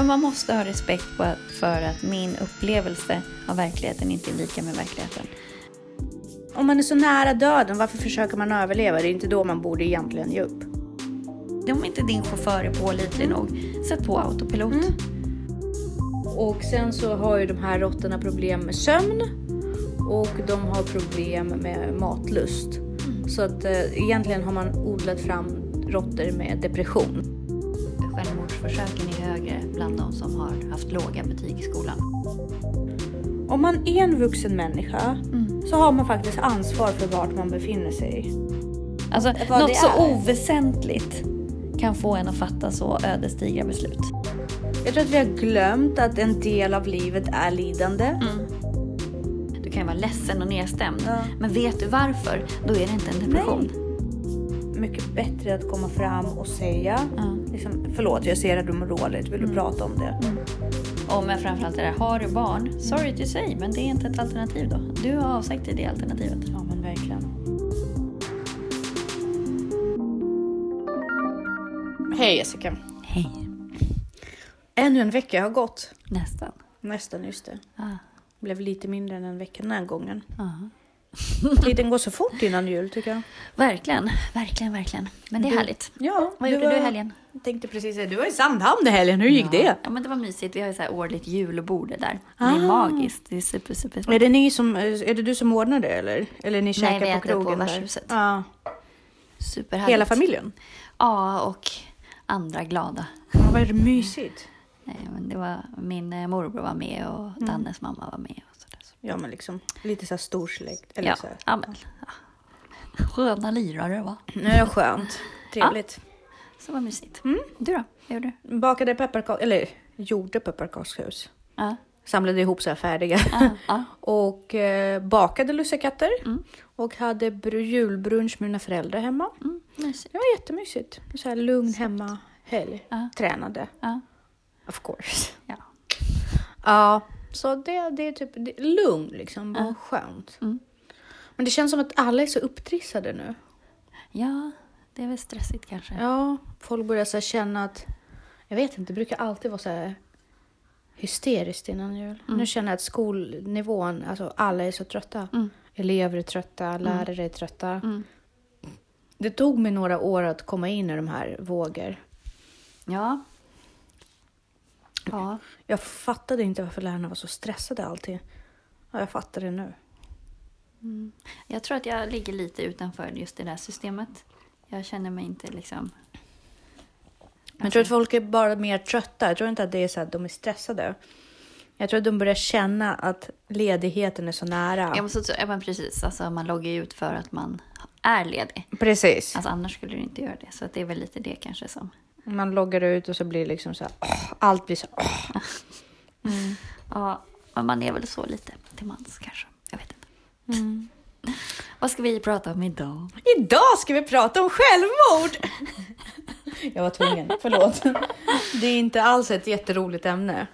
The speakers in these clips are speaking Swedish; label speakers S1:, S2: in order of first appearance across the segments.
S1: För man måste ha respekt för att min upplevelse av verkligheten inte är lika med verkligheten.
S2: Om man är så nära döden, varför försöker man överleva? Det är inte då man borde egentligen ge upp.
S1: Om inte din chaufför är pålitlig nog, sätt på autopilot. Mm.
S2: Och sen så har ju de här råttorna problem med sömn och de har problem med matlust. Mm. Så att eh, egentligen har man odlat fram råttor med depression.
S1: Självmordsförsöken bland de som har haft låga betyg i skolan.
S2: Om man är en vuxen människa mm. så har man faktiskt ansvar för vart man befinner sig.
S1: Alltså, något så oväsentligt kan få en att fatta så ödesdigra beslut.
S2: Jag tror att vi har glömt att en del av livet är lidande. Mm.
S1: Du kan ju vara ledsen och nedstämd. Ja. Men vet du varför? Då är det inte en depression.
S2: Nej. Mycket bättre att komma fram och säga ja. Liksom, förlåt jag ser att du mår dåligt, vill du mm. prata om det? Mm.
S1: Och men framförallt det där, har du barn? Sorry to say, men det är inte ett alternativ då. Du har avsagt dig det alternativet.
S2: Ja men verkligen. Hej Jessica.
S1: Hej.
S2: Ännu en vecka har gått.
S1: Nästan.
S2: Nästan, just det. Ah. Blev lite mindre än en vecka den här gången. Ah. Tiden går så fort innan jul tycker jag.
S1: Verkligen, verkligen, verkligen. Men det är du, härligt.
S2: Ja,
S1: Vad gjorde var, du i helgen?
S2: Jag tänkte precis säga, du var i Sandhamn i helgen, hur gick
S1: ja.
S2: det?
S1: Ja men det var mysigt, vi har ju så här årligt julbord där. Ah. Det är magiskt, det är super, super.
S2: Är det, ni som, är det du som ordnar det eller? Eller ni käkar
S1: Nej,
S2: på krogen?
S1: Nej, vi äter på värdshuset.
S2: Ja.
S1: Superhärligt.
S2: Hela familjen?
S1: Ja, och andra glada.
S2: Ja, vad är det mysigt?
S1: Nej, men det var, min morbror var med och mm. Dannes mamma var med.
S2: Ja, men liksom lite så här storsläkt. Eller
S1: ja,
S2: så här.
S1: ja, men, ja. Sköna lirare va?
S2: Ja, skönt. Trevligt. Ja.
S1: Så vad mysigt. Mm. Du då? Vad gjorde
S2: du? Bakade pepparkakor, eller gjorde pepparkakshus.
S1: Ja.
S2: Samlade ihop så här färdiga.
S1: Ja,
S2: och eh, bakade lussekatter. Mm. Och hade julbrunch med mina föräldrar hemma.
S1: Mm,
S2: det var jättemysigt. Så här lugn hemma helg. Tränade. Of course.
S1: Ja.
S2: Ja, så det, det är typ det är lugn liksom. Bara skönt.
S1: Mm.
S2: Men det känns som att alla är så upptrissade nu.
S1: Ja, det är väl stressigt kanske.
S2: Ja, folk börjar så känna att, jag vet inte, det brukar alltid vara så här hysteriskt innan jul. Mm. Nu känner jag att skolnivån, alltså alla är så trötta.
S1: Mm.
S2: Elever är trötta, mm. lärare är trötta.
S1: Mm.
S2: Det tog mig några år att komma in i de här vågor.
S1: Ja. Ja.
S2: Jag fattade inte varför lärarna var så stressade alltid. Ja, jag fattar det nu.
S1: Mm. Jag tror att jag ligger lite utanför just det där systemet. Jag känner mig inte liksom...
S2: Jag tror att folk är bara mer trötta. Jag tror inte att det är så att de är stressade. Jag tror att de börjar känna att ledigheten är så nära.
S1: Ja, men, så, ja, men precis. Alltså, man loggar ut för att man är ledig.
S2: Precis.
S1: Alltså, annars skulle du inte göra det. Så det är väl lite det kanske som...
S2: Man loggar ut och så blir det liksom så här, åh, allt blir så åh.
S1: Mm. Ja, men man är väl så lite till mans kanske. Jag vet inte.
S2: Mm.
S1: Vad ska vi prata om idag?
S2: Idag ska vi prata om självmord! Jag var tvungen, förlåt. Det är inte alls ett jätteroligt ämne.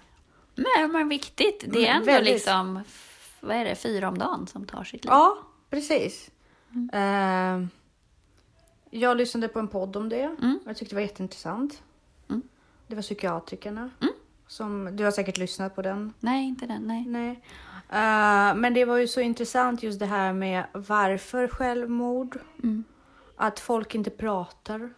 S1: Nej, men viktigt. Det är ändå Väldigt. liksom, vad är det, fyra om dagen som tar sitt liv.
S2: Ja, precis. Mm. Uh, jag lyssnade på en podd om det.
S1: Mm.
S2: Jag tyckte det var jätteintressant.
S1: Mm.
S2: Det var psykiatrikerna.
S1: Mm.
S2: Som, du har säkert lyssnat på den?
S1: Nej, inte den. Nej.
S2: nej. Uh, men det var ju så intressant just det här med varför självmord.
S1: Mm.
S2: Att folk inte pratar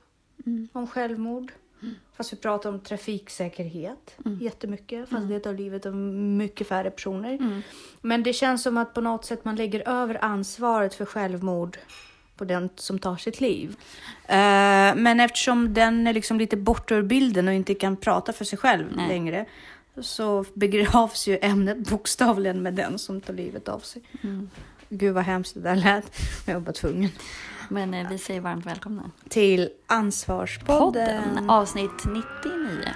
S1: mm.
S2: om självmord. Mm. Fast vi pratar om trafiksäkerhet mm. jättemycket. Fast mm. det tar livet av mycket färre personer.
S1: Mm.
S2: Men det känns som att på något sätt man lägger över ansvaret för självmord på den som tar sitt liv. Uh, men eftersom den är liksom lite borta ur bilden och inte kan prata för sig själv Nej. längre så begravs ju ämnet bokstavligen med den som tar livet av sig.
S1: Mm.
S2: Gud vad hemskt det där lät. Jag var tvungen.
S1: Men eh, vi säger varmt välkomna.
S2: Till Ansvarspodden. Podden,
S1: avsnitt 99.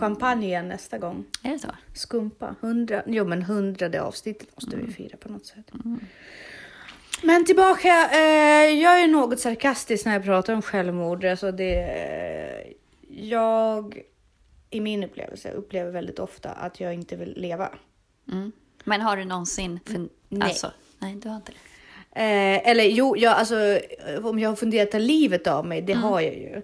S2: Champagne igen nästa gång.
S1: Är det så?
S2: Skumpa. Hundra, jo, men hundrade avsnittet måste vi fira på något sätt. Men tillbaka. Eh, jag är något sarkastisk när jag pratar om självmord. Alltså det, eh, jag, i min upplevelse, upplever väldigt ofta att jag inte vill leva.
S1: Mm. Men har du någonsin... Fun-
S2: Nej.
S1: Alltså, nej, du har inte det.
S2: Eh, eller jo, jag, alltså, om jag har funderat livet av mig, det har jag ju.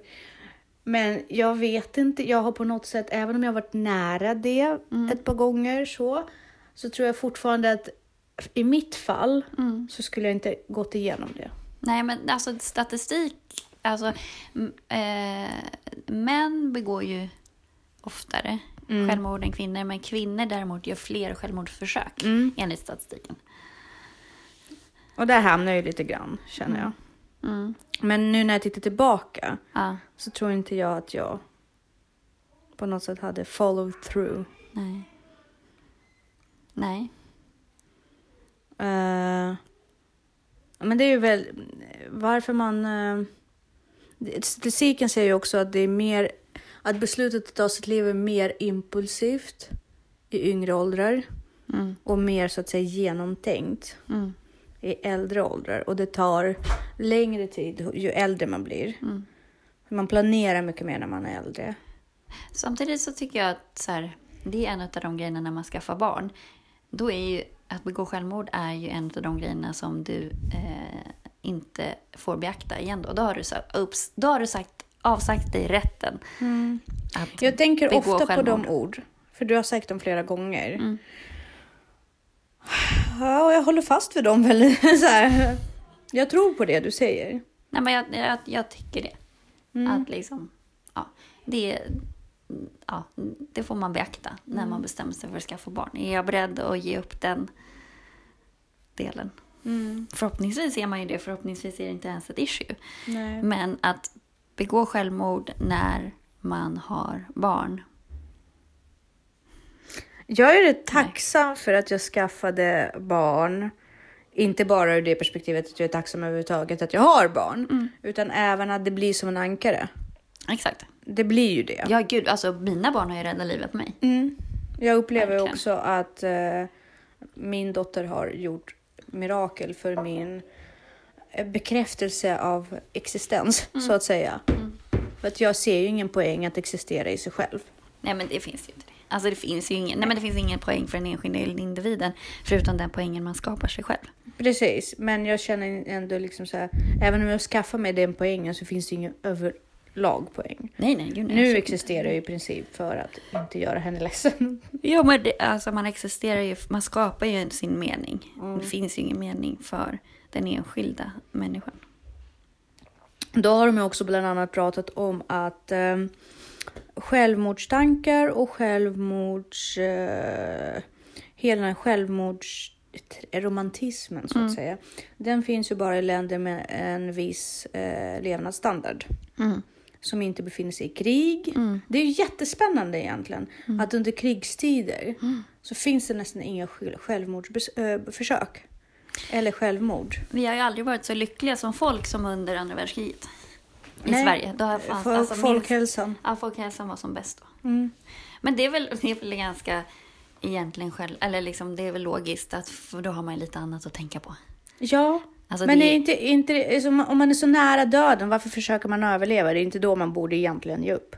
S2: Men jag vet inte, jag har på något sätt, även om jag har varit nära det ett par gånger så, så tror jag fortfarande att i mitt fall så skulle jag inte gått igenom det.
S1: Nej, men alltså statistik... Alltså, eh, män begår ju oftare självmord än kvinnor. Men kvinnor däremot gör fler självmordsförsök enligt statistiken.
S2: Och där hamnar jag ju lite grann, känner jag.
S1: Mm.
S2: Men nu när jag tittar tillbaka
S1: Ja,
S2: så tror inte jag att jag på något sätt hade follow through.
S1: nej. Nej.
S2: Eh, men det är ju väl varför man... Uh, statistiken säger ju också att det är mer... Att beslutet att ta sitt liv är mer impulsivt i yngre åldrar
S1: Mm.
S2: och mer så att säga genomtänkt
S1: Mm.
S2: I äldre åldrar. Och det tar längre tid ju äldre man blir.
S1: Mm.
S2: Man planerar mycket mer när man är äldre.
S1: Samtidigt så tycker jag att så här, det är en av de grejerna när man skaffar barn. Då är ju att begå självmord är ju en av de grejerna som du eh, inte får beakta igen då. Då har du, sagt, ups, då har du sagt, avsagt dig rätten att
S2: Jag tänker
S1: begå
S2: ofta på
S1: självmord.
S2: de ord, för du har sagt dem flera gånger.
S1: Mm.
S2: Ja, och jag håller fast vid dem väldigt så här. Jag tror på det du säger.
S1: Nej, men jag, jag, jag tycker det.
S2: Mm.
S1: Att liksom, ja, det, ja, det får man beakta när
S2: Mm.
S1: man bestämmer sig för att skaffa barn. Är jag beredd att ge upp den delen?
S2: Mm.
S1: Förhoppningsvis är man ju det, förhoppningsvis är det inte ens ett issue.
S2: Nej.
S1: Men att begå självmord när man har barn.
S2: Jag är rätt tacksam för att jag skaffade barn. Inte bara ur det perspektivet att jag är tacksam överhuvudtaget att jag har barn,
S1: Mm.
S2: utan även att det blir som en ankare.
S1: Exakt.
S2: Det blir ju det.
S1: Ja, gud, alltså mina barn har ju räddat livet på mig.
S2: Mm. Jag upplever
S1: Verkligen.
S2: också att eh, min dotter har gjort mirakel för min eh, bekräftelse av existens,
S1: Mm.
S2: så att säga. För att jag ser ju ingen poäng att existera i sig själv.
S1: Nej, men det finns ju inte det. Alltså det finns ju ingen, nej, men det finns ingen poäng för den enskilda individen förutom den poängen man skapar sig själv.
S2: Precis, men jag känner ändå liksom så här, även om jag skaffar mig den poängen så finns det ingen överlag poäng.
S1: Nej, nej, gud, nej.
S2: Nu existerar jag i princip för att inte göra henne ledsen.
S1: Jo, men det, alltså man existerar ju, man skapar ju sin mening. Det finns ju ingen mening för den enskilda människan.
S2: Då har de ju också bland annat pratat om att eh, självmordstankar och självmords... Eh, hela den självmordsromantismen så att säga. Den finns ju bara i länder med en viss eh, levnadsstandard.
S1: Mm.
S2: Som inte befinner sig i krig. Det är ju jättespännande egentligen. Att under krigstider så finns det nästan inga själv- självmordsförsök. Eller självmord.
S1: Vi har ju aldrig varit så lyckliga som folk som under andra världskriget. I
S2: Nej,
S1: Sverige. Då har
S2: För
S1: alltså, minst-
S2: folkhälsan.
S1: Ja, folkhälsan var som bäst då.
S2: Mm.
S1: Men det är väl, det är väl ganska egentligen själv, eller liksom det är väl logiskt att för då har man ju lite annat att tänka på.
S2: Ja,
S1: Alltså
S2: men
S1: det-
S2: är inte, inte, alltså, om man är så nära döden, varför försöker man överleva? Det är inte då man borde egentligen ge upp.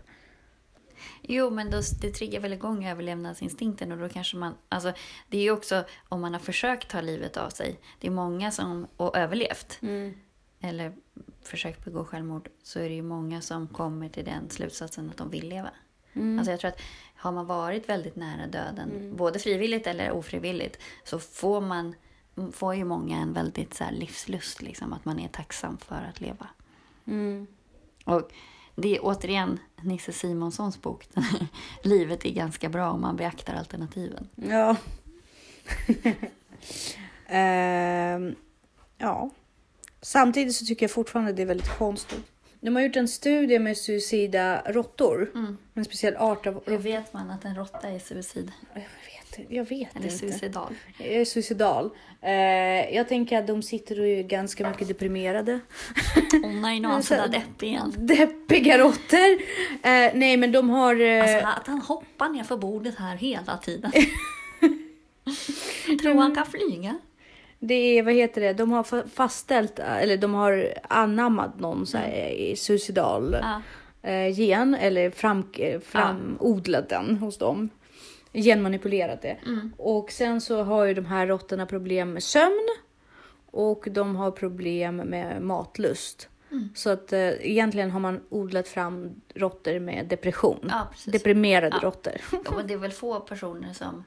S1: Jo, men då, det triggar väl igång överlevnadsinstinkten och då kanske man... Alltså, det är ju också om man har försökt ta livet av sig. Det är många som... Och överlevt. Eller försökt begå självmord. Så är det ju många som kommer till den slutsatsen att de vill leva. Alltså jag tror att har man varit väldigt nära döden, både frivilligt eller ofrivilligt, så får man får ju många en väldigt så här livslust, liksom, att man är tacksam för att leva. Och det är återigen Nisse Simonssons bok. Livet är ganska bra om man beaktar alternativen.
S2: Ja. Ehm, ja. Samtidigt så tycker jag fortfarande det är väldigt konstigt. De har gjort en studie med suicida råttor.
S1: Mm.
S2: En speciell art av
S1: Hur vet man att en råtta är suicid?
S2: Jag vet, jag vet
S1: Eller
S2: inte.
S1: suicidal?
S2: Jag är suicidal. Eh, jag tänker att de sitter och är ganska mycket deprimerade.
S1: Åh nej, nu är han sådär deppig igen.
S2: Deppiga råttor. Eh, nej, men de har... Eh,
S1: Alltså att han hoppar ner för bordet här hela tiden. Tror han kan flyga.
S2: Det är, vad heter det, de har fa- fastställt, eller de har anammat någon så här, eh, suicidal
S1: Ja.
S2: eh, gen, eller fram, eh, framodlat den hos dem. Genmanipulerat det.
S1: Mm.
S2: Och sen så har ju de här råttorna problem med sömn och de har problem med matlust.
S1: Mm.
S2: Så att eh, egentligen har man odlat fram råttor med depression.
S1: Ja.
S2: Deprimerade
S1: Ja.
S2: råttor.
S1: Ja, men det är väl få personer som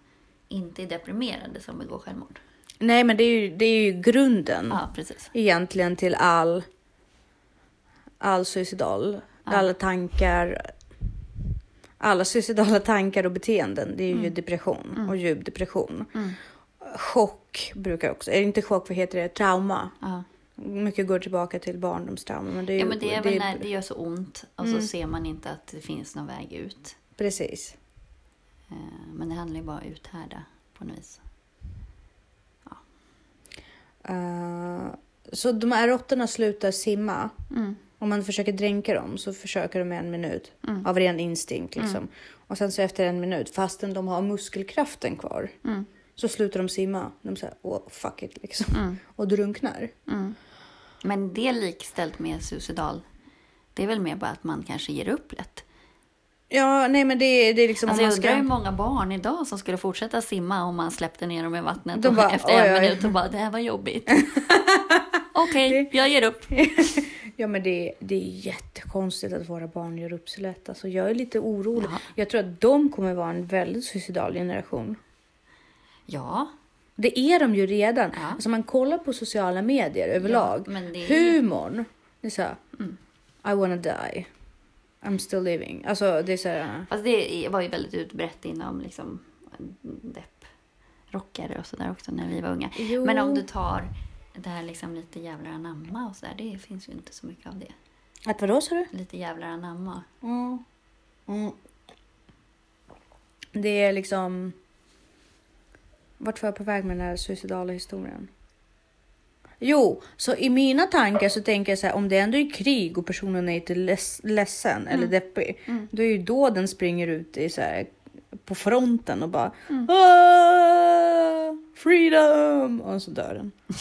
S1: inte är deprimerade som begår självmord.
S2: Nej, men det är ju, det är ju grunden
S1: Ja, precis.
S2: egentligen till all, all suicidal,
S1: Ja.
S2: alla tankar, alla suicidala tankar och beteenden. Det är ju depression och djup depression.
S1: Mm.
S2: Chock brukar också, eller inte chock, vad heter det, trauma.
S1: Ja.
S2: Mycket går tillbaka till barndomstrauma. Men det är,
S1: ja, men det är väl när det gör så ont och så ser man inte att det finns någon väg ut.
S2: Precis.
S1: Eh, Men det handlar ju bara om att uthärda på något vis.
S2: Eh, så de här råttorna slutar simma.
S1: Mm.
S2: Om man försöker dränka dem så försöker de med en minut
S1: Mm.
S2: av ren instinkt. Liksom. Och sen så efter en minut, fastän de har muskelkraften kvar,
S1: Mm.
S2: så slutar de simma. De säger oh, fuck it liksom.
S1: Mm.
S2: Och drunknar.
S1: Mm. Men det är likställt med suicidal. Det är väl mer bara att man kanske ger upp lätt.
S2: Ja, nej men det, är- det är liksom
S1: Alltså
S2: om
S1: jag
S2: man
S1: undrar hur
S2: ska...
S1: många barn idag som skulle fortsätta simma om man släppte ner dem i vattnet
S2: De bara,
S1: efter en
S2: oj.
S1: minut och bara det här var jobbigt. Okej, jag ger upp.
S2: Ja men det, det är jättekonstigt att våra barn gör upp så lätt. Alltså, jag är lite orolig.
S1: Ja.
S2: Jag tror att de kommer vara en väldigt suicidal generation.
S1: Ja,
S2: Det är de ju redan.
S1: Ja.
S2: Alltså man kollar på sociala medier överlag.
S1: men det
S2: Humorn. Det är så här,
S1: Mm.
S2: I wanna die. I'm still living. Alltså det är så här,
S1: fast det var ju väldigt utbrett inom liksom depp, rockare och sådär också när vi var unga.
S2: Jo.
S1: Men om du tar det här liksom lite jävlar anamma och sådär, det finns ju inte så mycket av det.
S2: Att vadå sa du?
S1: Lite jävlar anamma.
S2: Mm. Mm. Det är liksom... Vart var jag på väg med den här suicidala historien? Jo, så i mina tankar så tänker jag så här, om det ändå är krig och personen är lite less, ledsen eller deppig,
S1: Mm.
S2: då är ju då den springer ut i så här, på fronten och bara
S1: Mm.
S2: "Ah, freedom och så dör den.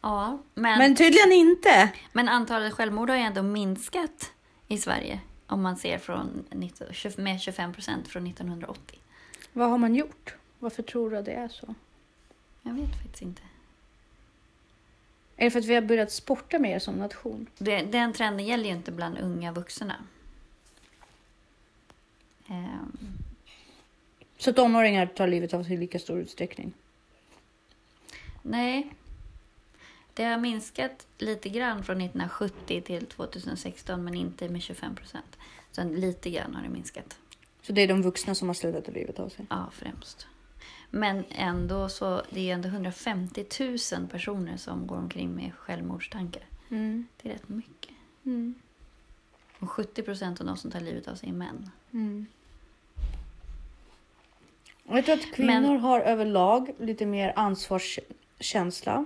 S1: Ja, men,
S2: Men tydligen inte.
S1: men antalet självmord har ju ändå minskat i Sverige. Om man ser från 19, med 25 procent från 1980.
S2: Vad har man gjort? Varför tror du att det är så?
S1: Jag vet faktiskt inte.
S2: Är det för att vi har börjat sporta mer som nation?
S1: Det, den trenden gäller ju inte bland unga vuxna. Ehm,
S2: Så tonåringar tar livet av sig i lika stor utsträckning?
S1: nej. Det har minskat lite grann från 1970 till 2016 men inte med 25 procent. Så lite grann har det minskat.
S2: Så det är de vuxna som har slutat ta livet av sig?
S1: Ja, främst. Men ändå så, det är ändå 150 000 personer som går omkring med självmordstankar.
S2: Mm.
S1: Det är rätt mycket.
S2: Mm.
S1: Och 70 procent av de som tar livet av sig är män.
S2: Mm. Jag tror att kvinnor
S1: Men-
S2: har överlag lite mer ansvarskänsla.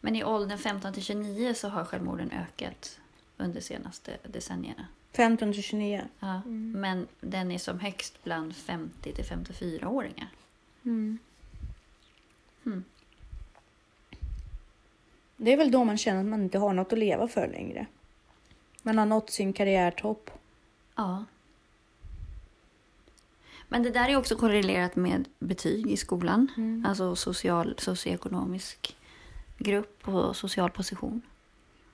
S1: Men i åldern 15 till 29 så har självmorden ökat under de senaste decennierna.
S2: 15 till 29.
S1: Ja. Men den är som högst bland 50 till 54-åringar.
S2: Mm.
S1: Mm.
S2: Det är väl då man känner att man inte har något att leva för längre. Man har nått sin karriärtopp.
S1: Ja. Men det där är också korrelerat med betyg i skolan.
S2: Mm.
S1: Alltså social, socioekonomisk grupp och social position.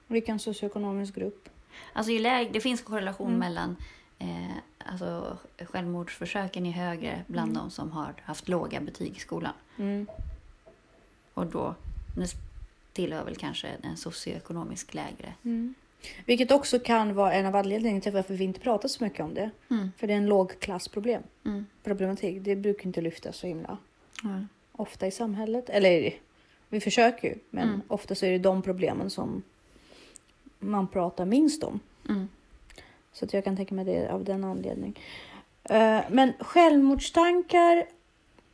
S2: Vilken socioekonomisk grupp?
S1: Alltså ju lägre, det finns korrelation
S2: Mm.
S1: mellan eh, alltså, självmordsförsöken är högre bland
S2: Mm.
S1: de som har haft låga betyg i skolan.
S2: Mm.
S1: Och då tillhör väl kanske en socioekonomisk lägre.
S2: Mm. Vilket också kan vara en av anledningarna till varför vi inte pratar så mycket om det.
S1: Mm.
S2: För det är en lågklassproblem.
S1: Mm.
S2: Problematik. Det brukar inte lyftas så himla
S1: Mm.
S2: ofta i samhället. Eller vi försöker ju, men
S1: Mm.
S2: ofta så är det de problemen som man pratar minst om. Så att jag kan tänka mig det av den anledningen. Eh, men självmordstankar,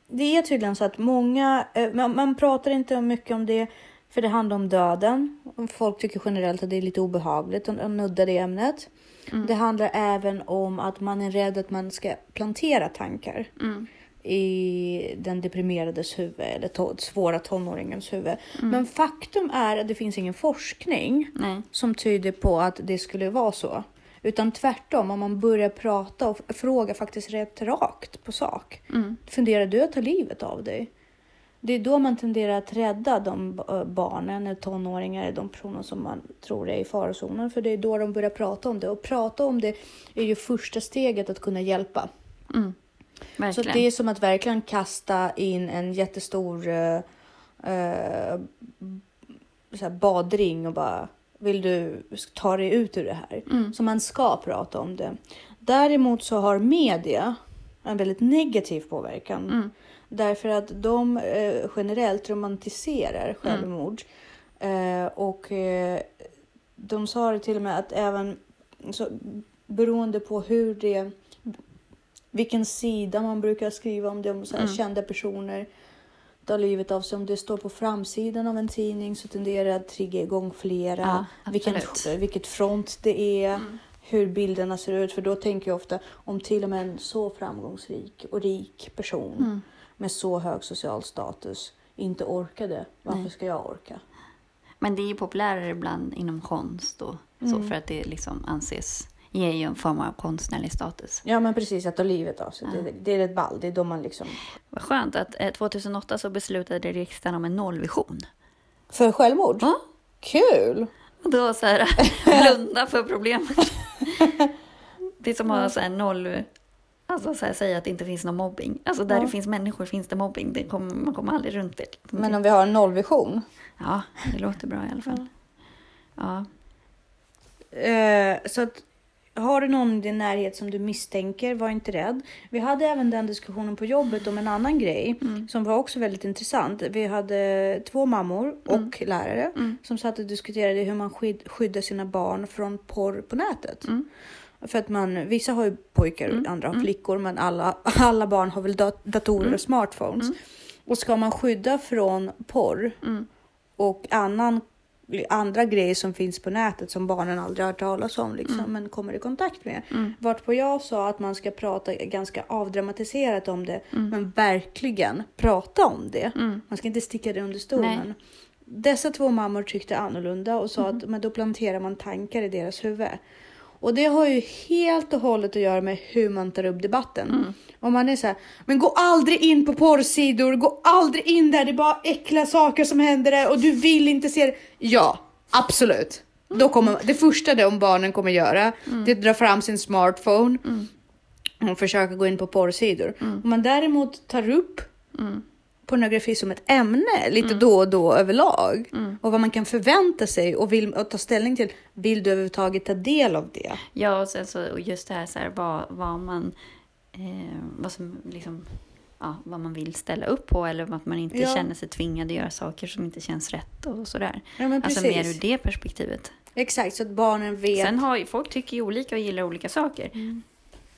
S2: det är tydligen så att många, eh, man, pratar inte mycket om det för det handlar om döden. Folk tycker generellt att det är lite obehagligt att att nudda det ämnet.
S1: Mm.
S2: Det handlar även om att man är rädd att man ska plantera tankar
S1: Mm.
S2: i den deprimerades huvud eller to- svåra tonåringens huvud.
S1: Mm.
S2: Men faktum är att det finns ingen forskning
S1: Nej.
S2: som tyder på att det skulle vara så. Utan tvärtom, om man börjar prata och fråga faktiskt rätt rakt på sak.
S1: Mm.
S2: Funderar du att ta livet av dig? Det är då man tenderar att rädda de barnen, eller tonåringar, de personer som man tror är i farozonen. För det är då de börjar prata om det. Och prata om det är ju första steget att kunna hjälpa.
S1: Mm.
S2: Så det är som att verkligen kasta in en jättestor här badring och bara vill du ta dig ut ur det här?
S1: Mm.
S2: Så man ska prata om det. Däremot så har media en väldigt negativ påverkan.
S1: Mm.
S2: Därför att de eh, generellt romantiserar
S1: Mm.
S2: självmord. Eh, och eh, de sa det till och med att även så, beroende på hur det vilken sida man brukar skriva om det, om så
S1: Mm.
S2: kända personer tar livet av sig. Om det står på framsidan av en tidning så tenderar det att trigga igång flera.
S1: Ja,
S2: vilken, vilket front det är,
S1: Mm.
S2: hur bilderna ser ut. För då tänker jag ofta om till och med en så framgångsrik och rik person
S1: Mm.
S2: med så hög social status inte orkade. Varför
S1: Nej.
S2: ska jag orka?
S1: Men det är ju populärare ibland inom konst och så
S2: Mm.
S1: för att det liksom anses ge ju en form av konstnärlig status.
S2: Ja men precis, att ta livet av sig.
S1: Ja.
S2: Det, det är ett ball. Det är då man liksom...
S1: Vad skönt att eh, 2008 så beslutade riksdagen om en nollvision.
S2: För självmord?
S1: Ja.
S2: Kul!
S1: Och då så här, blunda för problemet. Det är som att ha så här noll... Alltså så här, säga att det inte finns någon mobbing. Alltså där
S2: Ja.
S1: det finns människor finns det mobbing. Det kommer, man kommer aldrig runt det.
S2: Men om vi har en nollvision.
S1: Ja, det låter bra i alla fall. Ja.
S2: Eh, så att har du någon i din närhet som du misstänker, var inte rädd. Vi hade även den diskussionen på jobbet om en annan grej
S1: Mm.
S2: som var också väldigt intressant. Vi hade två mammor och lärare
S1: Mm.
S2: som satt och diskuterade hur man skyd- skyddar sina barn från porr på nätet.
S1: Mm.
S2: För att man, vissa har ju pojkar och
S1: Mm.
S2: andra har
S1: Mm.
S2: flickor men alla, alla barn har väl dat- datorer
S1: Mm.
S2: och smartphones.
S1: Mm.
S2: Och ska man skydda från porr
S1: Mm.
S2: och annan, andra grejer som finns på nätet som barnen aldrig har hört talas om liksom,
S1: Mm.
S2: men kommer i kontakt med.
S1: Mm.
S2: Vartpå jag sa att man ska prata ganska avdramatiserat om det,
S1: Mm.
S2: men verkligen prata om det.
S1: Mm.
S2: Man ska inte sticka det under stolen. Dessa två mammor tyckte annorlunda och sa
S1: Mm.
S2: att men då planterar man tankar i deras huvud. Och det har ju helt och hållet att göra med hur man tar upp debatten.
S1: Mm.
S2: Om man är så här, men gå aldrig in på porrsidor, gå aldrig in där, det är bara äckliga saker som händer där och du vill inte se det. Ja, absolut. Då kommer, det första de barnen kommer göra, det är att dra fram sin smartphone
S1: Mm.
S2: och försöka gå in på porrsidor.
S1: Mm.
S2: Om man däremot tar upp
S1: Mm.
S2: Pornografi som ett ämne lite då och då överlag
S1: Mm.
S2: och vad man kan förvänta sig och, vill, och ta ställning till. Vill du överhuvudtaget ta del av det?
S1: Ja, och sen så och just det här, så här vad, vad man... Eh, vad som liksom... Ja, vad man vill ställa upp på eller att man inte
S2: Ja.
S1: känner sig tvingad att göra saker som inte känns rätt och sådär.
S2: Ja, men
S1: Alltså mer ur det perspektivet.
S2: Exakt, så att barnen vet.
S1: Sen har ju folk tycker ju olika och gillar olika saker.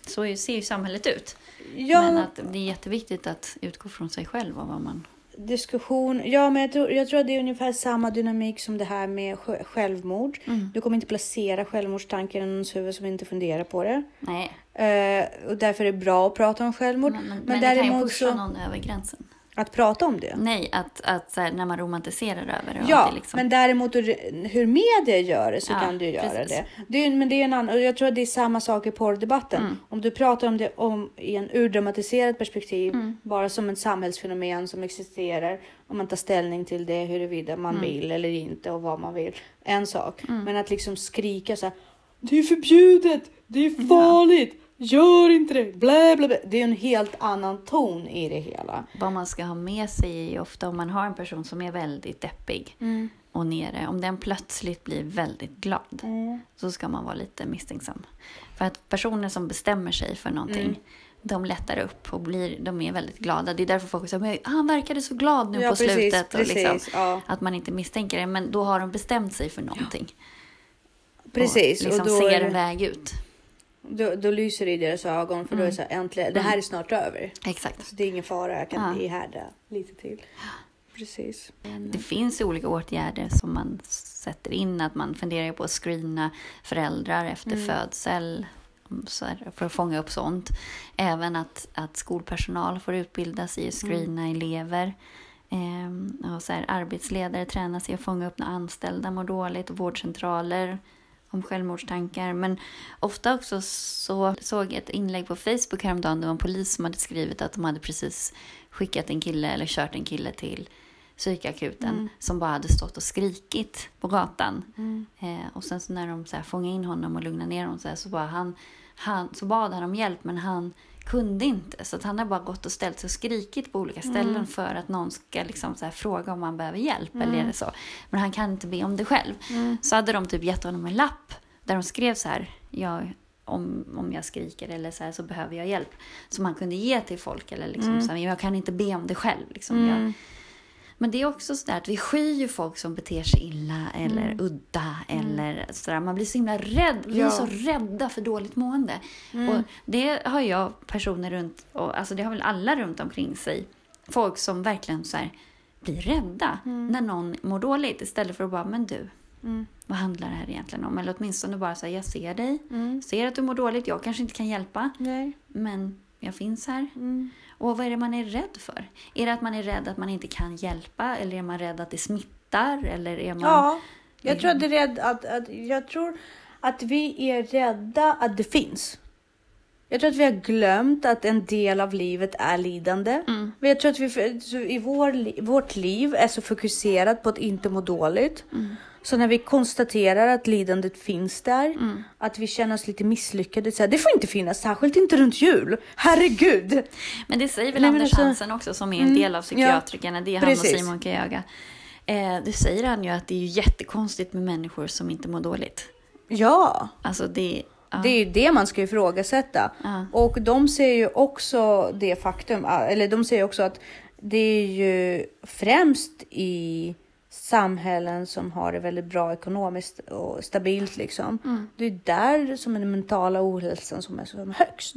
S1: Så ser ju samhället ut.
S2: ja,
S1: Men att det är jätteviktigt att utgå från sig själv och vad man...
S2: diskussion. Ja, men jag tror, jag tror att det är ungefär samma dynamik som det här med sj- självmord.
S1: Mm.
S2: Du kommer inte placera självmordstankar i någons huvud som inte funderar på det.
S1: Nej,
S2: Eh, och därför är det bra att prata om självmord.
S1: men, men,
S2: men
S1: men det kan ju
S2: däremot
S1: pusha
S2: så-
S1: någon över gränsen.
S2: Att prata om det.
S1: Nej, att, att här, när man romantiserar över det.
S2: Ja,
S1: det liksom,
S2: men däremot hur, media gör det så
S1: Ja,
S2: kan du göra
S1: precis.
S2: det. det är, men det är en annan, och jag tror att det är samma sak i porrdebatten.
S1: Mm.
S2: Om du pratar om det om, i en urdramatiserad perspektiv,
S1: Mm.
S2: bara som ett samhällsfenomen som existerar, om man tar ställning till det huruvida man
S1: Mm.
S2: vill eller inte och vad man vill. En sak.
S1: Mm.
S2: Men att liksom skrika så här, det är förbjudet, det är farligt, gör inte det, blä, blä, blä. Det är en helt annan ton i det hela.
S1: Vad man ska ha med sig är ofta om man har en person som är väldigt deppig och nere. Om den plötsligt blir väldigt glad
S2: Mm.
S1: så ska man vara lite misstänksam. För att personer som bestämmer sig för någonting
S2: Mm.
S1: de lättar upp och blir, de är väldigt glada. Det är därför folk säger men han verkade så glad nu
S2: Ja,
S1: på
S2: precis,
S1: slutet. Och
S2: precis,
S1: liksom,
S2: ja.
S1: Att man inte misstänker det. Men då har de bestämt sig för någonting.
S2: Precis,
S1: Och
S2: och
S1: liksom
S2: då
S1: ser en väg ut.
S2: Då, då lyser det i deras ögon för då är det så här, äntligen, det här är snart över.
S1: Exakt.
S2: Så det är ingen fara, jag kan
S1: Ja.
S2: härda lite till. Precis.
S1: Det finns olika åtgärder som man sätter in. Att man funderar på att screena föräldrar efter
S2: Mm.
S1: födsel här, för att fånga upp sånt. Även att, att skolpersonal får utbildas i att screena
S2: Mm.
S1: elever. Ehm, och så här, arbetsledare tränas i att fånga upp när anställda mår dåligt. Och vårdcentraler om självmordstankar. Men ofta också så såg jag ett inlägg på Facebook häromdagen. Det var en polis som hade skrivit att de hade precis skickat en kille eller kört en kille till psykakuten
S2: Mm.
S1: som bara hade stått och skrikit på gatan. Eh, och sen så när de så här fångade in honom och lugnade ner honom så, här, så, bara han, han, så bad han om hjälp men han kunde inte. Så att han har bara gått och ställt sig och skrikit på olika ställen för att någon ska liksom så här fråga om han behöver hjälp. Eller är det så. Men han kan inte be om det själv. Så hade de typ gett honom en lapp där de skrev så här. Jag, om, om jag skriker eller så här så behöver jag hjälp. Som han kunde ge till folk. Eller liksom så här, jag kan inte be om det själv. Liksom. Jag, men det är också så där att vi skyr folk som beter sig illa eller udda. Eller sådär. Man blir så himla rädd. Vi är
S2: Ja.
S1: så rädda för dåligt mående. Och det har jag personer runt, och, alltså det har väl alla runt omkring sig. Folk som verkligen så här, blir rädda när någon mår dåligt. Istället för att bara, men du, vad handlar det här egentligen om? Eller åtminstone bara säga, jag ser dig. Ser att du mår dåligt. Jag kanske inte kan hjälpa.
S2: Nej.
S1: Men jag finns här. Och vad är det man är rädd för? Är det att man är rädd att man inte kan hjälpa? Eller är man rädd att det smittar? Eller är man...
S2: Ja, jag tror att, det är rädd, att, att, jag tror att vi är rädda att det finns. Jag tror att vi har glömt att en del av livet är lidande.
S1: Mm.
S2: Jag tror att vi i vår, vårt liv är så fokuserat på att inte må dåligt.
S1: Mm.
S2: Så när vi konstaterar att lidandet finns där,
S1: Mm.
S2: att vi känner oss lite misslyckade. Så här, det får inte finnas, särskilt inte runt jul. Herregud!
S1: Men det säger väl
S2: Nej,
S1: Anders
S2: alltså-
S1: Hansen också, som är en del av psykiatrikerna. Det är han
S2: Precis.
S1: och Simon Kayaga. Eh, det säger han ju att det är ju jättekonstigt med människor som inte mår dåligt.
S2: Ja,
S1: Alltså det... Ja.
S2: Det är ju det man ska ifrågasätta.
S1: Ja.
S2: Och de ser ju också det faktum, eller de säger också att det är ju främst i samhällen som har det väldigt bra ekonomiskt och stabilt liksom. Det är där som den mentala ohälsan som är som högst.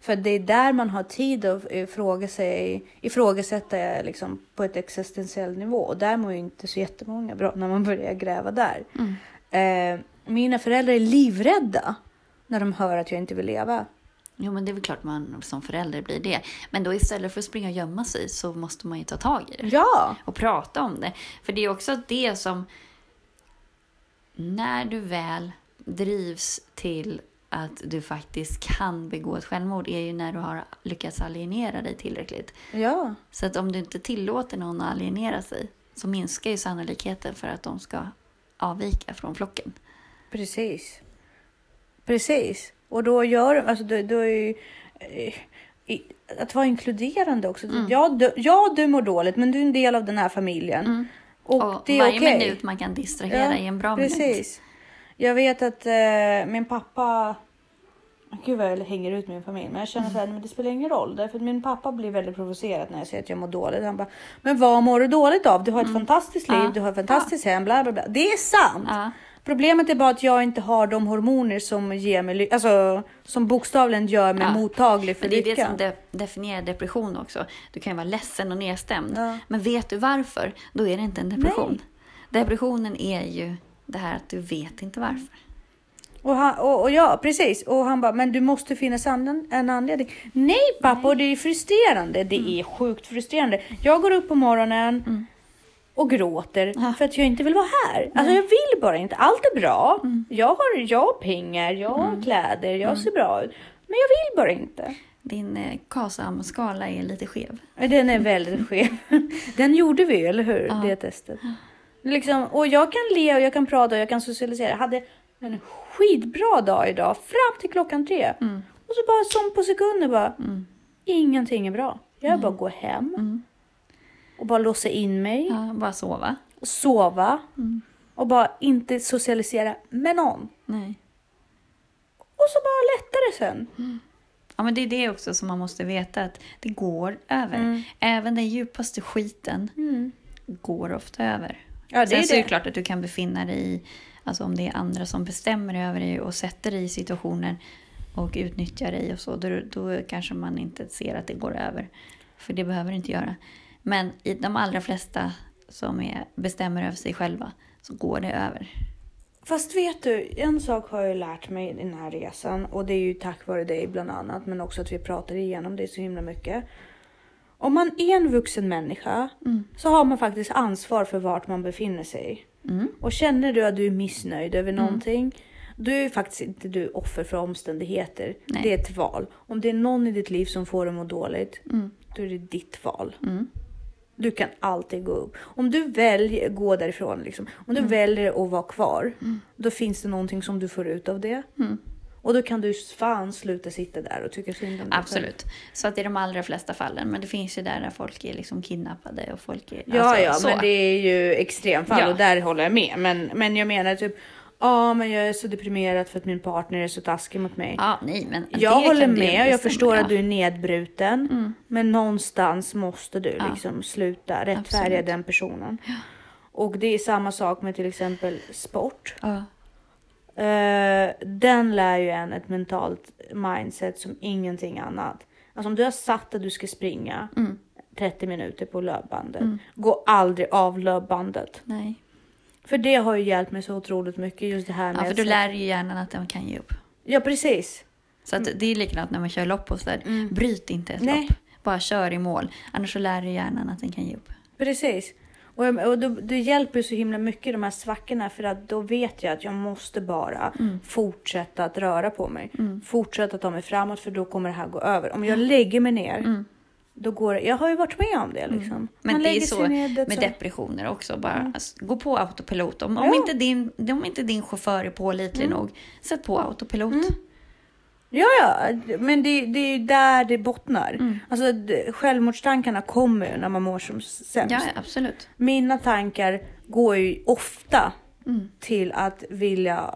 S2: För det är där man har tid att ifråga sig, ifrågasätta liksom, på ett existentiell nivå. Och där mår ju inte så jättemånga bra när man börjar gräva där. Eh, mina föräldrar är livrädda när de hör att jag inte vill leva.
S1: Jo, men det är väl klart man som förälder blir det. Men då istället för att springa och gömma sig så måste man ju ta tag i det.
S2: Ja,
S1: och prata om det. För det är också det som, när du väl drivs till att du faktiskt kan begå ett självmord är ju när du har lyckats alienera dig tillräckligt.
S2: ja,
S1: Så att om du inte tillåter någon att alienera sig så minskar ju sannolikheten för att de ska avvika från flocken.
S2: precis. Precis. Och då gör alltså då, då är ju, eh, i- att vara inkluderande också. Ja, du, ja, du mår dåligt, men du är en del av den här familjen. Och,
S1: Och,
S2: det är
S1: varje
S2: okej.
S1: minut man kan distrahera är en bra minut.
S2: precis. Jag vet att eh, min pappa... Gud vad jag hänger ut min familj. Men jag känner här, men det spelar ingen roll. Därför att min pappa blir väldigt provocerad när jag säger att jag mår dåligt. Han bara, men vad mår du dåligt av? Du har ett fantastiskt liv,
S1: Mm. Ja.
S2: du har ett fantastiskt hem, bla bla bla. Det är sant.
S1: Ja.
S2: Problemet är bara att jag inte har de hormoner som ger mig, alltså som bokstavligen gör mig
S1: Ja.
S2: mottaglig för
S1: Men det är det
S2: lycka.
S1: som de definierar depression också. Du kan ju vara ledsen och nedstämd.
S2: Ja.
S1: Men vet du varför? Då är det inte en depression. Depressionen är ju det här att du vet inte varför.
S2: Och, han, och, och ja, precis. Och han bara, men du måste finnas en anledning. Nej pappa, och det är frustrerande. Det
S1: Mm.
S2: är sjukt frustrerande. Jag går upp på morgonen och gråter
S1: Ja.
S2: för att jag inte vill vara här. Alltså jag vill bara inte. Allt är bra.
S1: Mm.
S2: Jag, har, jag har pengar, jag har kläder, jag ser bra ut. Men jag vill bara inte.
S1: Din eh, KASAM-skala är lite skev.
S2: Den är väldigt skev. Den gjorde vi, eller hur?
S1: Ja.
S2: Det testet. Liksom, och jag kan le och jag kan prata och jag kan socialisera. Jag hade en skitbra dag idag fram till klockan tre.
S1: Mm.
S2: Och så bara som på sekunder bara.
S1: Mm.
S2: Ingenting är bra. Jag bara gå hem
S1: Mm.
S2: Och bara låsa in mig
S1: Ja, bara sova.
S2: och sova
S1: Mm.
S2: och bara inte socialisera med någon.
S1: Nej.
S2: Och så bara lättare sen.
S1: Ja, men det är det också som man måste veta att det går över.
S2: Mm.
S1: Även den djupaste skiten går ofta över.
S2: Ja, det
S1: Sen
S2: är
S1: så är det
S2: det.
S1: klart att du kan befinna dig i Alltså om det är andra som bestämmer över dig och sätter dig i situationer och utnyttjar dig och så, då, då kanske man inte ser att det går över. För det behöver det inte göra. Men i de allra flesta som är, bestämmer över sig själva så går det över.
S2: Fast vet du, en sak har jag lärt mig i den här resan och det är ju tack vare dig bland annat, men också att vi pratar igenom det så himla mycket. Om man är en vuxen människa så har man faktiskt ansvar för vart man befinner sig.
S1: Mm.
S2: Och känner du att du är missnöjd över någonting, då är faktiskt inte du offer för omständigheter.
S1: Nej.
S2: Det är ett val. Om det är någon i ditt liv som får dig att må dåligt,
S1: Mm.
S2: då är det ditt val.
S1: Mm.
S2: Du kan alltid gå upp. Om du väljer gå därifrån, liksom, om
S1: Mm.
S2: du väljer att vara kvar, då finns det någonting som du får ut av det.
S1: Mm.
S2: Och då kan du fan sluta sitta där och tycka synd om dig själv.
S1: Absolut. Så att i de allra flesta fallen. Men det finns ju där, där folk är liksom kidnappade och folk är...
S2: Ja,
S1: alltså,
S2: ja,
S1: så.
S2: men det är ju extremfall
S1: Ja.
S2: och där håller jag med. Men, men jag menar typ, ja, men jag är så deprimerad för att min partner är så taskig mot mig.
S1: Ja, nej, men
S2: Jag håller med och jag förstår
S1: ja.
S2: att du är nedbruten.
S1: Mm.
S2: Men någonstans måste du
S1: Ja.
S2: liksom sluta rättfärdiga
S1: Absolut.
S2: den personen. Och det är samma sak med till exempel sport.
S1: Ja.
S2: Eh, den lär ju en ett mentalt mindset som ingenting annat. Alltså om du har satt att du ska springa
S1: Mm.
S2: 30 minuter på löpbandet. Gå aldrig av löpbandet.
S1: Nej.
S2: För det har ju hjälpt mig så otroligt mycket just det här med...
S1: Ja, för du lär ju hjärnan att den kan ge upp.
S2: Ja precis.
S1: Så att det är likadant när man kör lopp och sådär. Bryt inte ett
S2: Nej.
S1: lopp. Bara kör i mål. Annars så lär du hjärnan att den kan ge upp.
S2: Precis. Och, och då, det hjälper så himla mycket de här svackorna för att då vet jag att jag måste bara fortsätta att röra på mig. Fortsätta ta mig framåt för då kommer det här gå över. Om jag lägger mig ner, då går. Jag har ju varit med om det liksom.
S1: Men
S2: Man
S1: det är så med
S2: så.
S1: depressioner också. Bara alltså, gå på autopilot. Om, om,
S2: Ja.
S1: inte din, om inte din chaufför är pålitlig nog, sätt på autopilot.
S2: Ja, ja, men det, det är ju där det bottnar. Alltså det, självmordstankarna kommer när man mår som sämst.
S1: Ja, absolut.
S2: Mina tankar går ju ofta
S1: Mm.
S2: till att vilja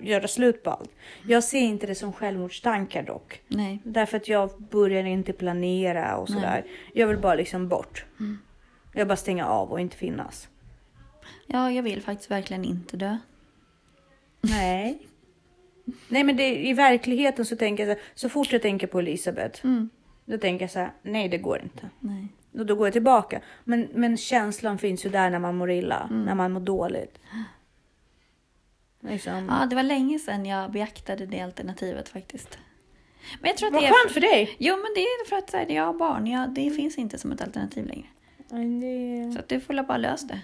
S2: göra slut på allt. Jag ser inte det som självmordstankar dock.
S1: Nej.
S2: Därför att jag börjar inte planera och sådär. Jag vill bara liksom bort.
S1: Mm.
S2: Jag bara stänga av och inte finnas.
S1: Ja, jag vill faktiskt verkligen inte dö.
S2: Nej. Nej men det, i verkligheten så tänker jag så, här, så fort jag tänker på Elisabeth.
S1: Mm.
S2: Då tänker jag så här, nej det går inte.
S1: Nej.
S2: Och då går jag tillbaka. Men, men känslan finns ju där när man mår illa,
S1: Mm.
S2: när man mår dåligt. Liksom.
S1: Ja, det var länge sedan jag beaktade det alternativet faktiskt. Men jag tror att
S2: Vad
S1: det är...
S2: skönt för dig!
S1: Jo, men det är för att här, jag har barn. Jag, det finns inte som ett alternativ längre.
S2: Det...
S1: Så att du får bara lösa det.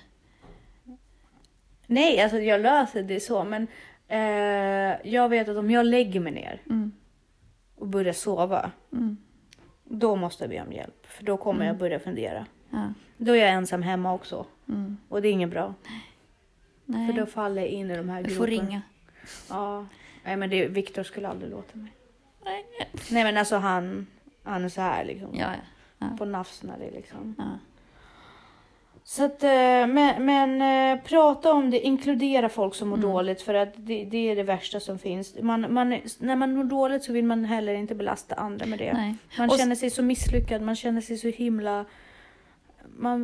S2: Nej, alltså jag löser det så, men eh, jag vet att om jag lägger mig ner
S1: Mm.
S2: och börjar sova,
S1: Mm.
S2: då måste jag be om hjälp. För då kommer jag börja fundera.
S1: Ja.
S2: Då är jag ensam hemma också.
S1: Mm.
S2: Och det är inget bra.
S1: Nej,
S2: För då faller jag in i de här
S1: du får ringa.
S2: Ja. Nej men det, Viktor skulle aldrig låta mig.
S1: Nej.
S2: Nej men alltså han, han är så här liksom.
S1: Ja, ja. ja.
S2: På nafsnare liksom.
S1: ja.
S2: Så att, eh, men, men eh, prata om det, inkludera folk som mår
S1: Mm.
S2: dåligt för att det, det är det värsta som finns. Man, man, när man mår dåligt så vill man heller inte belasta andra med det.
S1: Nej.
S2: Man
S1: Och-
S2: känner sig så misslyckad, man känner sig så himla... Man,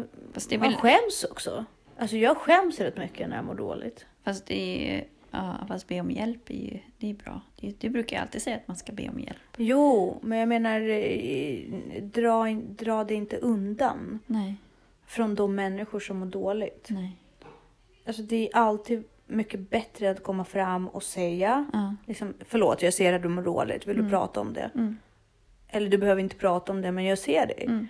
S1: är
S2: man
S1: väl,
S2: skäms också. Alltså jag skäms rätt mycket när jag mår dåligt.
S1: fast det är. Ja, fast be om hjälp är ju det är bra. Det, det brukar jag alltid säga att man ska be om hjälp.
S2: Jo, men jag menar eh, dra, dra det inte undan
S1: Nej,
S2: från de människor som mår dåligt.
S1: nej.
S2: Alltså det är alltid mycket bättre att komma fram och säga
S1: Ja.
S2: liksom, förlåt jag ser att du mår dåligt, vill du prata om det?
S1: Mm.
S2: Eller du behöver inte prata om det men jag ser dig.
S1: Mm.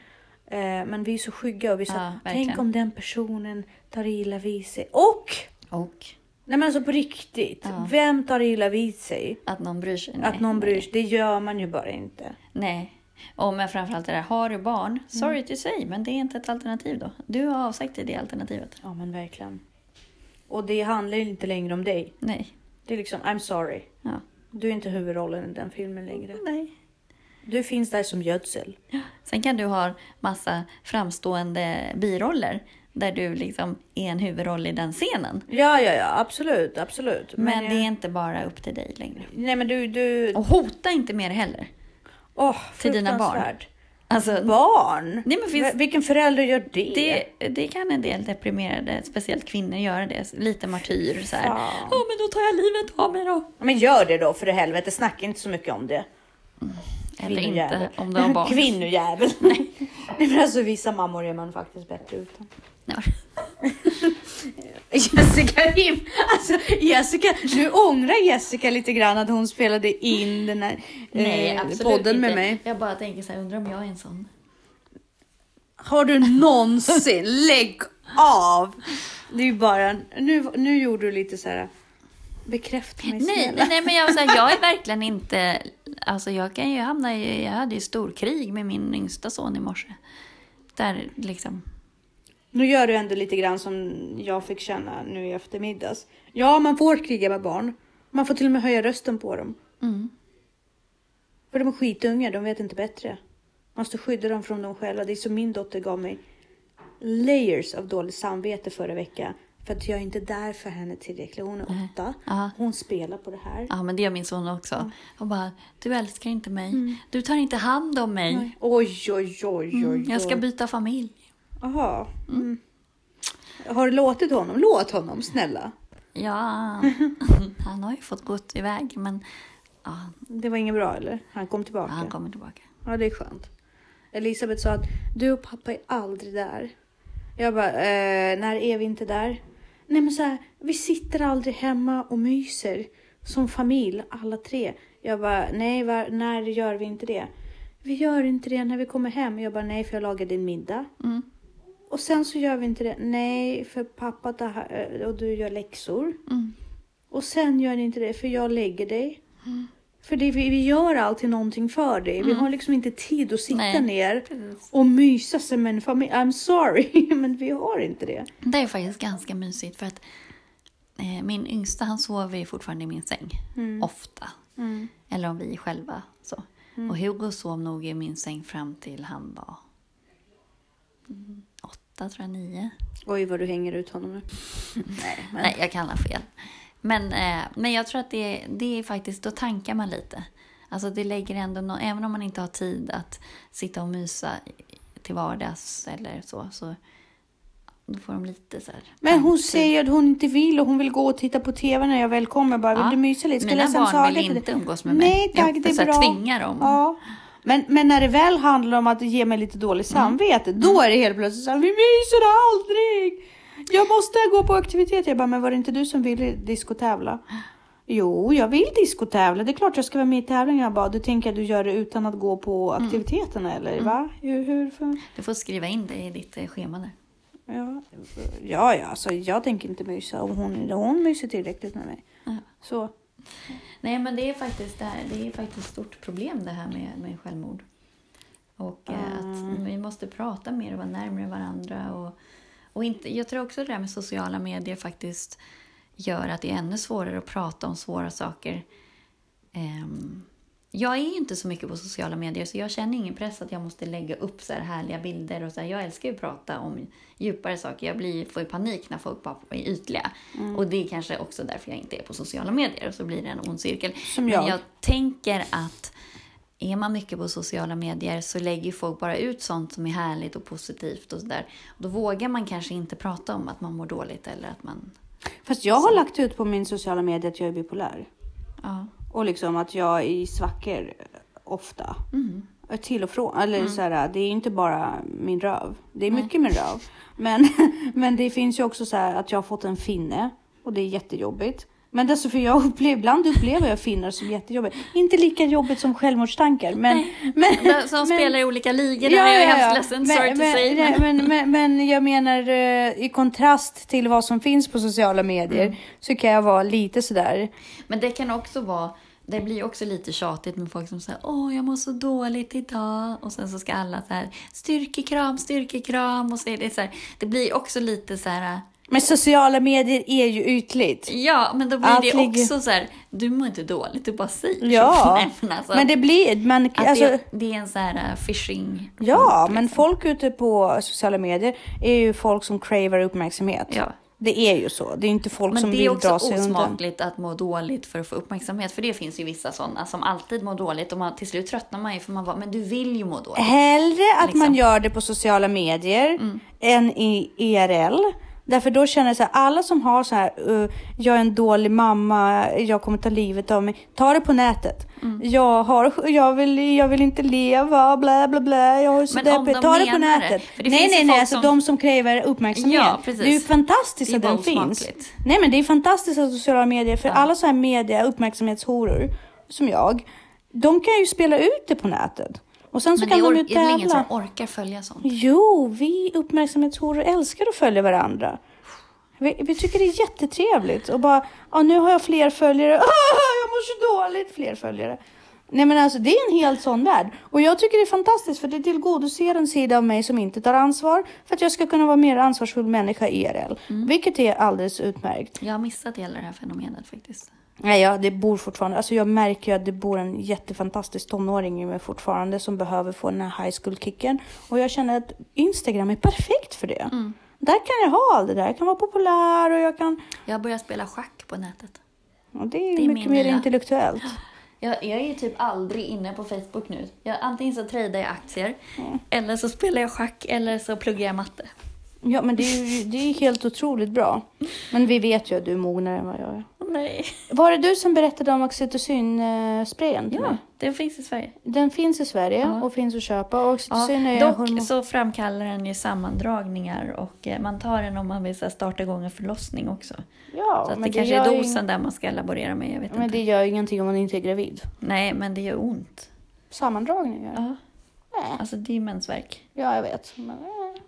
S2: Eh, men vi är så skygga och vi så,
S1: Ja,
S2: tänk om den personen tar illa vid sig. Och!
S1: Och
S2: Nej men alltså på riktigt,
S1: Ja.
S2: vem tar illa vid sig?
S1: att någon bryr sig. Nej,
S2: Att någon bryr sig, det gör man ju bara inte.
S1: Nej. Och men framförallt det där, har du barn?
S2: Mm.
S1: Sorry to say, men det är inte ett alternativ då. Du har avsagt dig det alternativet.
S2: Ja men verkligen. Och det handlar ju inte längre om dig.
S1: Nej.
S2: Det är liksom, I'm sorry.
S1: Ja.
S2: Du är inte huvudrollen i den filmen längre.
S1: Nej.
S2: Du finns där som gödsel.
S1: Sen kan du ha massa framstående biroller där du liksom är en huvudroll i den scenen.
S2: Ja, ja, ja, absolut, absolut.
S1: Men,
S2: jag-
S1: det är inte bara upp till dig längre.
S2: Nej men du, du...
S1: Och hota inte mer heller.
S2: Åh,
S1: till dina barn. Alltså,
S2: Barn?
S1: Nej, men finns-
S2: Vilken förälder gör det?
S1: det, det kan en del deprimerade, speciellt kvinnor, göra det. Lite martyr så här.
S2: Ja.
S1: Men då tar jag livet av mig då.
S2: Men gör det då för helvete, snacka inte så mycket om det.
S1: Eller
S2: Kvinnojävel.
S1: inte, om du har barn.
S2: Kvinnojävel. Nej. men alltså vissa mammor är man faktiskt bättre utan.
S1: Nej.
S2: Jessica Rim, alltså Jessica, nu ångrar Jessica lite grann att hon spelade in den här
S1: Nej,
S2: eh, podden
S1: inte.
S2: med mig.
S1: Jag bara tänker så här, undrar om jag är en sån.
S2: Har du någonsin, lägg av! Det är ju bara, nu, nu gjorde du lite så här, bekräfta mig
S1: Nej,
S2: snälla.
S1: nej, men jag, så här, jag är verkligen inte... Alltså jag kan ju hamna i... Jag hade ju storkrig med min yngsta son i morse. Där liksom...
S2: Nu gör du ändå lite grann som jag fick känna nu i eftermiddags. Ja, man får kriga med barn. Man får till och med höja rösten på dem.
S1: Mm.
S2: För de är skitungar, de vet inte bättre. Man måste skydda dem från dem själva. Det är som min dotter gav mig layers av dåligt samvete förra veckan. För att jag är inte där för henne tillräckligt. Hon är åtta.
S1: Ja.
S2: Hon spelar på det här.
S1: Ja, men det gör min son också. Och bara, du älskar inte mig. Du tar inte hand om mig.
S2: Oj, oj, oj, oj, oj.
S1: Mm, jag ska byta familj.
S2: Jaha. Mm. Har du låtit honom? Låt honom, snälla.
S1: Ja, han har ju fått gått iväg, men ja,
S2: Det var inget bra eller? Han kom tillbaka.
S1: han kommer tillbaka.
S2: Ja, det är skönt. Elisabeth sa att du och pappa är aldrig där. Jag bara, eh, när är vi inte där? Nej men så här, vi sitter aldrig hemma och myser som familj, alla tre. Jag bara, nej var, när gör vi inte det? Vi gör inte det när vi kommer hem. Jag bara, nej för jag lagar din middag.
S1: Mm.
S2: Och sen så gör vi inte det. Nej, för pappa tar, eh, och du gör läxor.
S1: Mm.
S2: Och sen gör ni inte det för jag lägger dig. För det, vi, vi gör alltid någonting för dig. Vi har liksom inte tid att sitta
S1: Nej,
S2: ner
S1: precis.
S2: och mysa som en familj. I'm sorry, men vi har inte det.
S1: Det är faktiskt ganska mysigt för att eh, min yngsta han sover fortfarande i min säng. Ofta. Eller om vi är själva. Så. Och Hugo sov nog i min säng fram till han var mm, åtta, tror jag, nio.
S2: Oj, vad du hänger ut honom nu. Nej, men...
S1: Nej, jag kan ha fel. Men, eh, men jag tror att det, det är faktiskt, då tankar man lite. Alltså det lägger ändå, nå- även om man inte har tid att sitta och mysa till vardags eller så, så då får de lite så här.
S2: Men hon
S1: tanketid.
S2: säger att hon inte vill och hon vill gå och titta på TV när jag väl kommer. Bara, vill
S1: Ja,
S2: du mysa lite? Ska
S1: Mina barn vill inte umgås med mig.
S2: Nej tack,
S1: jag
S2: det är
S1: så här
S2: bra.
S1: tvingar dem.
S2: Ja. Men, men när det väl handlar om att ge mig lite dåligt
S1: Mm.
S2: samvete, då är det helt plötsligt så här, vi myser aldrig! Jag måste gå på aktivitet. Jag bara, men var det inte du som ville diskotävla? Jo, jag vill diskotävla. Det är klart jag ska vara med i tävlingen. Jag bara, du tänker att du gör det utan att gå på
S1: Mm.
S2: aktiviteterna eller? Va? Hur, hur för...
S1: Du får skriva in det i ditt eh, schema där.
S2: Ja, ja, ja alltså, jag tänker inte mysa om hon, hon myser tillräckligt med mig.
S1: Ja.
S2: Så.
S1: Nej, men det är faktiskt, det här, det är faktiskt ett stort problem det här med, med självmord. Och eh, att vi måste prata mer och vara närmare varandra. Och, och inte, jag tror också det där med sociala medier faktiskt gör att det är ännu svårare att prata om svåra saker. Ehm, jag är ju inte så mycket på sociala medier så jag känner ingen press att jag måste lägga upp så här härliga bilder. och så här. Jag älskar ju att prata om djupare saker. Jag blir, får ju panik när folk bara är ytliga.
S2: Mm.
S1: Och det är kanske också därför jag inte är på sociala medier. Och så blir det en ond cirkel.
S2: Som
S1: Men
S2: jag.
S1: jag tänker att är man mycket på sociala medier så lägger folk bara ut sånt som är härligt och positivt och sådär. Då vågar man kanske inte prata om att man mår dåligt eller att man...
S2: Fast jag har lagt ut på min sociala medier att jag är bipolär.
S1: Ja.
S2: Och liksom att jag är i svackor ofta.
S1: Mm.
S2: Till och från. Eller så här, det är inte bara min röv. Det är mycket min röv. Men, men det finns ju också så här att jag har fått en finne. Och det är jättejobbigt. Men alltså för jag upplever, ibland upplever jag finnar som jättejobbigt. Inte lika jobbigt som självmordstankar. Men, men,
S1: Som
S2: men-
S1: spelar i olika ligor, är jag hemskt ledsen, sorry
S2: men,
S1: to say.
S2: men,
S1: Men,
S2: men, men, men jag menar eh, i kontrast till vad som finns på sociala medier
S1: Mm.
S2: så kan jag vara lite sådär.
S1: men det kan också vara... Det blir också lite tjatigt med folk som säger åh jag mår så dåligt idag och sen så ska alla så här styrkekram, styrkekram och så är det så här, det blir också lite så här
S2: Men sociala medier är ju ytligt.
S1: Ja, men då blir
S2: Allt
S1: det också så här, du mår inte dåligt, du bara säger så.
S2: Ja,
S1: Nej, men alltså,
S2: men det blir... Man, alltså,
S1: det, det är en så här uh, phishing.
S2: ja,
S1: liksom.
S2: men folk ute på sociala medier är ju folk som cravar uppmärksamhet.
S1: Ja.
S2: Det är ju så. Det är inte folk
S1: Men
S2: som
S1: det
S2: vill
S1: är också
S2: dra sig undan.
S1: osmakligt att må dåligt för att få uppmärksamhet. För det finns ju vissa sådana som alltid mår dåligt och man, till slut tröttnar man ju för man bara, men du vill ju må dåligt.
S2: Hellre att
S1: Liksom.
S2: man gör det på sociala medier
S1: Mm.
S2: än i IRL. Därför då känner jag så här, alla som har så här, uh, jag är en dålig mamma, jag kommer ta livet av mig. Ta det på nätet.
S1: Mm.
S2: Jag, har, jag, vill, jag vill inte leva, bla bla bla. Jag är så
S1: Men om
S2: deppig.
S1: de
S2: Ta det på nätet.
S1: Det
S2: nej, nej, nej, alltså
S1: som-
S2: de som kräver uppmärksamhet.
S1: Ja, precis.
S2: det är ju fantastiskt
S1: är
S2: att den finns. Nej, men det är fantastiskt att sociala medier, för alla så här media, uppmärksamhetshoror som jag, de kan ju spela ut det på nätet. Och sen så
S1: Men det
S2: kan
S1: är,
S2: de ju
S1: är det ingen som orkar följa sånt?
S2: Jo, vi uppmärksamhetshoror älskar att följa varandra. Vi, vi tycker det är jättetrevligt och bara, ja, nu har jag fler följare. Ah, jag mår så dåligt, fler följare. Nej men alltså det är en helt sån värld. Och jag tycker det är fantastiskt för det tillgodoser en sida av mig som inte tar ansvar för att jag ska kunna vara mer ansvarsfull människa IRL. Vilket är alldeles utmärkt.
S1: Jag har missat hela det här fenomenet faktiskt.
S2: Nej, ja, det bor fortfarande. Alltså jag märker ju att det bor en jättefantastisk tonåring i mig fortfarande som behöver få den här high school-kicken. Och jag känner att Instagram är perfekt för det. Där kan jag ha allt det där. Jag kan vara populär och jag kan...
S1: Jag börjar spela schack på nätet.
S2: Ja, det är,
S1: Det är
S2: mycket mer
S1: nya.
S2: intellektuellt.
S1: Jag, jag är ju typ aldrig inne på Facebook nu. Jag, antingen så tradar jag aktier, eller så spelar jag schack, eller så pluggar jag matte.
S2: Ja, men det är ju det är helt otroligt bra. Men vi vet ju att du är mognare än vad jag är.
S1: Nej.
S2: Var det du som berättade om oxytocin-sprayen till
S1: Ja,
S2: mig?
S1: den finns i Sverige.
S2: Den finns i Sverige
S1: Ja.
S2: och finns att köpa. Och
S1: Ja,
S2: oxytocin är
S1: dock
S2: hormon...
S1: så framkallar den ju sammandragningar och eh, man tar den om man vill så här, starta igång en förlossning också.
S2: Ja,
S1: så att
S2: men
S1: det kanske
S2: gör
S1: är
S2: ju
S1: dosen där man ska laborera med, jag vet
S2: Men
S1: inte.
S2: det gör ju ingenting om man inte är gravid.
S1: Nej, men det gör ont.
S2: Sammandragningar?
S1: Ja,
S2: Nej.
S1: alltså det är ju mensvärk.
S2: Ja, jag vet. Men, eh,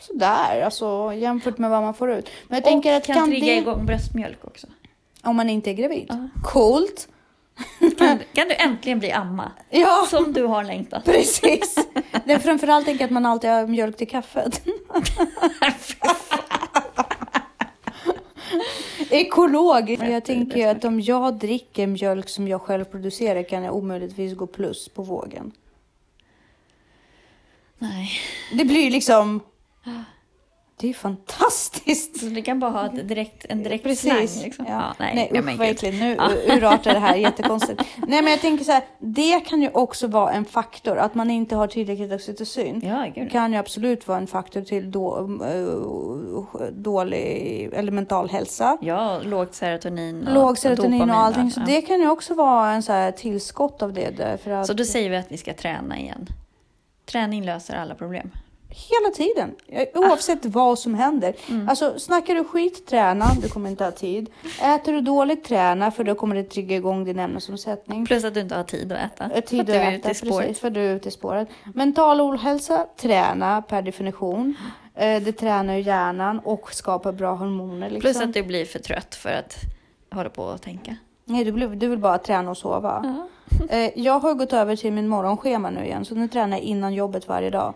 S2: sådär, alltså jämfört med vad man får ut. Men jag
S1: och
S2: tänker att
S1: kan,
S2: kan
S1: trigga
S2: det,
S1: igång bröstmjölk också.
S2: om man inte är gravid.
S1: Ja.
S2: Coolt!
S1: Kan, kan du äntligen bli amma?
S2: Ja,
S1: Som du har längtat.
S2: precis. Det är framförallt tänker jag att man alltid har mjölk till kaffet. Ekolog. Jag tänker ju att om jag dricker mjölk som jag själv producerar kan jag omöjligtvis gå plus på vågen.
S1: Nej,
S2: Det blir ju liksom... Det är ju fantastiskt.
S1: så du kan bara ha ett direkt, en direkt
S2: Precis.
S1: slang. Liksom.
S2: Ja.
S1: nej,
S2: nej,
S1: nej,
S2: usch vad äckligt. Nu urartar det här jättekonstigt. nej, men jag tänker så här. Det kan ju också vara en faktor. Att man inte har tillräckligt oxytocin.
S1: Ja, gud.
S2: kan ju absolut vara en faktor till då, eh, dålig eller mental hälsa.
S1: Ja, lågt serotonin och
S2: Låg serotonin och allting.
S1: va?
S2: Så
S1: Ja.
S2: det kan ju också vara en så här tillskott av det. Därför att
S1: Så då säger vi att vi ska träna igen. Träning löser alla problem.
S2: Hela tiden. Eh, Oavsett vad som händer.
S1: Mm.
S2: Alltså snackar du skit, träna. Du kommer inte ha tid. Äter du dåligt, träna. För då kommer det trigga igång din ämnesomsättning.
S1: Plus att du inte har tid att äta.
S2: Eh,
S1: För
S2: Tid
S1: att
S2: att
S1: du är
S2: äta,
S1: ute i spåret.
S2: precis, för du är ute i spåret. Mental ohälsa, träna per definition. Eh, Det tränar ju hjärnan och skapar bra hormoner. Liksom.
S1: Plus att du blir för trött för att hålla på och tänka.
S2: Nej, du, du vill bara träna och sova.
S1: Ja.
S2: Eh, Jag har gått över till min morgonschema nu igen, så nu tränar jag innan jobbet varje dag.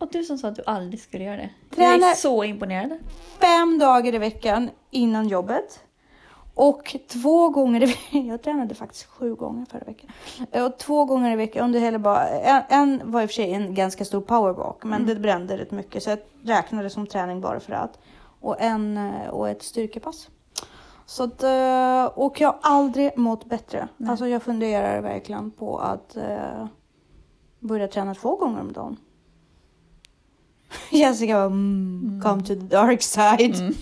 S1: Och du som sa att du aldrig skulle göra det. Jag
S2: Träna-
S1: är så imponerad.
S2: Fem dagar i veckan innan jobbet. Och två gånger i veckan, jag tränade faktiskt sju gånger förra veckan. Och två gånger i veckan under hela bara, en, en var i och för sig en ganska stor powerwalk, men det brände rätt mycket så jag räknade som träning bara för att. Och, en, eh, och ett styrkepass. Så att, eh, och jag har aldrig mått bättre. Alltså jag funderar verkligen på att eh, börja träna två gånger om dagen. Jessica bara, mm, come to the dark side.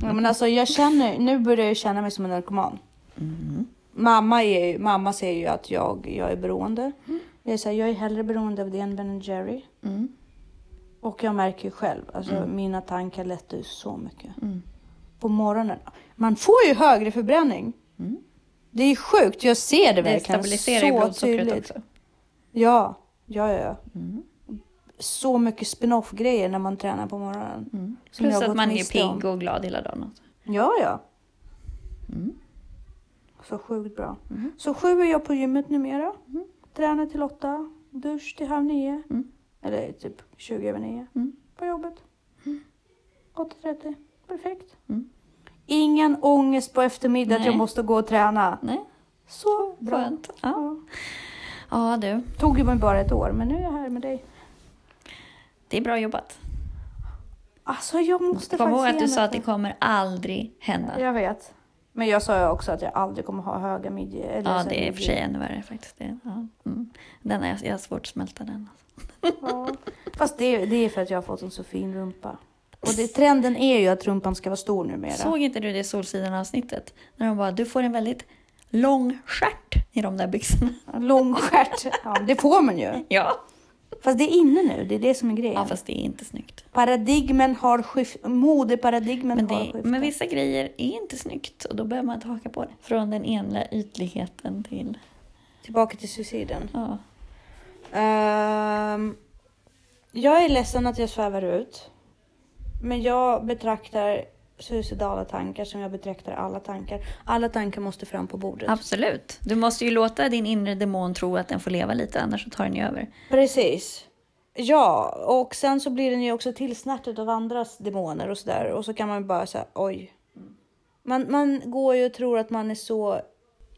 S2: Ja, men alltså jag känner, nu börjar jag känna mig som en narkoman. Mamma, är, mamma säger ju att jag, jag är beroende. Jag, är så här, jag är hellre beroende av det än Ben Jerry.
S1: Mm.
S2: Och jag märker ju själv, alltså mina tankar lättar ju så mycket.
S1: Mm.
S2: På morgonen. Man får ju högre förbränning.
S1: Mm.
S2: Det är sjukt, jag ser det
S1: Det
S2: verkligen
S1: stabiliserar ju
S2: så
S1: blodsockret
S2: tydligt.
S1: också.
S2: Ja, ja, ja. ja.
S1: Mm.
S2: Så mycket spin-off grejer när man tränar på morgonen.
S1: Mm. Plus att man är pigg och glad hela dagen. Också.
S2: Ja, ja.
S1: Mm.
S2: Så sjukt bra.
S1: Mm.
S2: Så sju är jag på gymmet numera. Tränar till åtta. Dusch till halv nio.
S1: Mm.
S2: Eller typ 20 över nio.
S1: Mm.
S2: På jobbet. 8.30. Perfekt.
S1: Mm.
S2: Ingen ångest på eftermiddag att jag måste gå och träna.
S1: Nej,
S2: Så bra.
S1: skönt. Ja.
S2: Ja.
S1: ja, du.
S2: Tog ju mig bara ett år, men nu är jag här med dig.
S1: Det är bra jobbat.
S2: Alltså jag måste
S1: Kom ihåg att du sa att det kommer aldrig hända.
S2: Jag vet. Men jag sa ju också att jag aldrig kommer ha höga midjor.
S1: Ja, det är och för sig ännu värre faktiskt. Det, ja. mm. den är, jag har svårt att smälta den.
S2: Ja. Fast det, det är för att jag har fått en så fin rumpa. Och det, trenden är ju att rumpan ska vara stor numera.
S1: Såg inte du det Solsidan-avsnittet? När de bara, du får en väldigt lång stjärt i de där byxorna.
S2: Lång stjärt. Ja, det får man ju.
S1: Ja.
S2: Fast det är inne nu, det är det som är grejen.
S1: Ja, fast det är inte snyggt.
S2: Paradigmen har skiftat, modeparadigmen
S1: Men,
S2: har
S1: det,
S2: skiftat.
S1: men vissa grejer är inte snyggt och då behöver man inte haka på det. Från den ena ytligheten till...
S2: Tillbaka till suiciden.
S1: Ja.
S2: Ehm, jag är ledsen att jag svävar ut. Men jag betraktar suicidala tankar som jag betraktar alla tankar. Alla tankar måste fram på bordet.
S1: Absolut. Du måste ju låta din inre demon tro att den får leva lite, annars så tar den ju över.
S2: Precis. Ja, och sen så blir den ju också tillsnärtad av andras demoner och sådär. Och så kan man bara säga oj. Man, man går ju och tror att man är så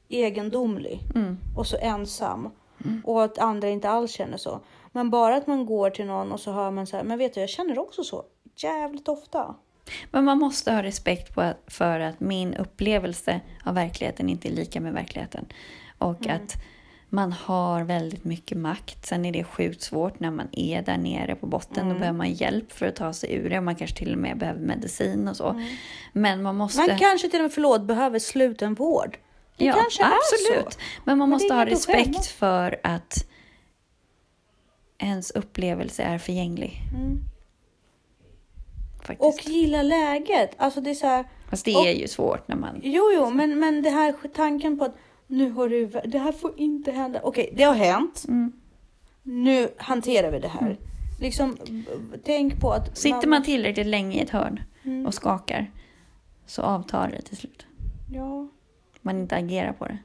S2: egendomlig
S1: Mm.
S2: och så ensam. Och att andra inte alls känner så. Men bara att man går till någon och så hör man så här, men vet du jag känner också så jävligt ofta.
S1: Men man måste ha respekt på att, för att min upplevelse av verkligheten inte är lika med verkligheten. Och att man har väldigt mycket makt. Sen är det sjukt svårt när man är där nere på botten. Då behöver man hjälp för att ta sig ur det. Man kanske till och med behöver medicin och så. Men man måste...
S2: Man kanske till och med, förlåt, behöver slutenvård. Det
S1: ja,
S2: kanske är
S1: absolut.
S2: så.
S1: Men man
S2: Men
S1: måste ha respekt för att ens upplevelse är förgänglig.
S2: Mm.
S1: Faktiskt.
S2: Och gilla läget. Alltså det är så här,
S1: Fast det
S2: och-
S1: är ju svårt när man...
S2: Jo, jo, men, men det här tanken på att nu har du, det här får inte hända. Okej, det har hänt.
S1: Mm.
S2: Nu hanterar vi det här. Liksom, b- tänk på att...
S1: Sitter man tillräckligt länge i ett hörn
S2: Mm.
S1: och skakar så avtar det till slut.
S2: Ja,
S1: Man inte agerar på det.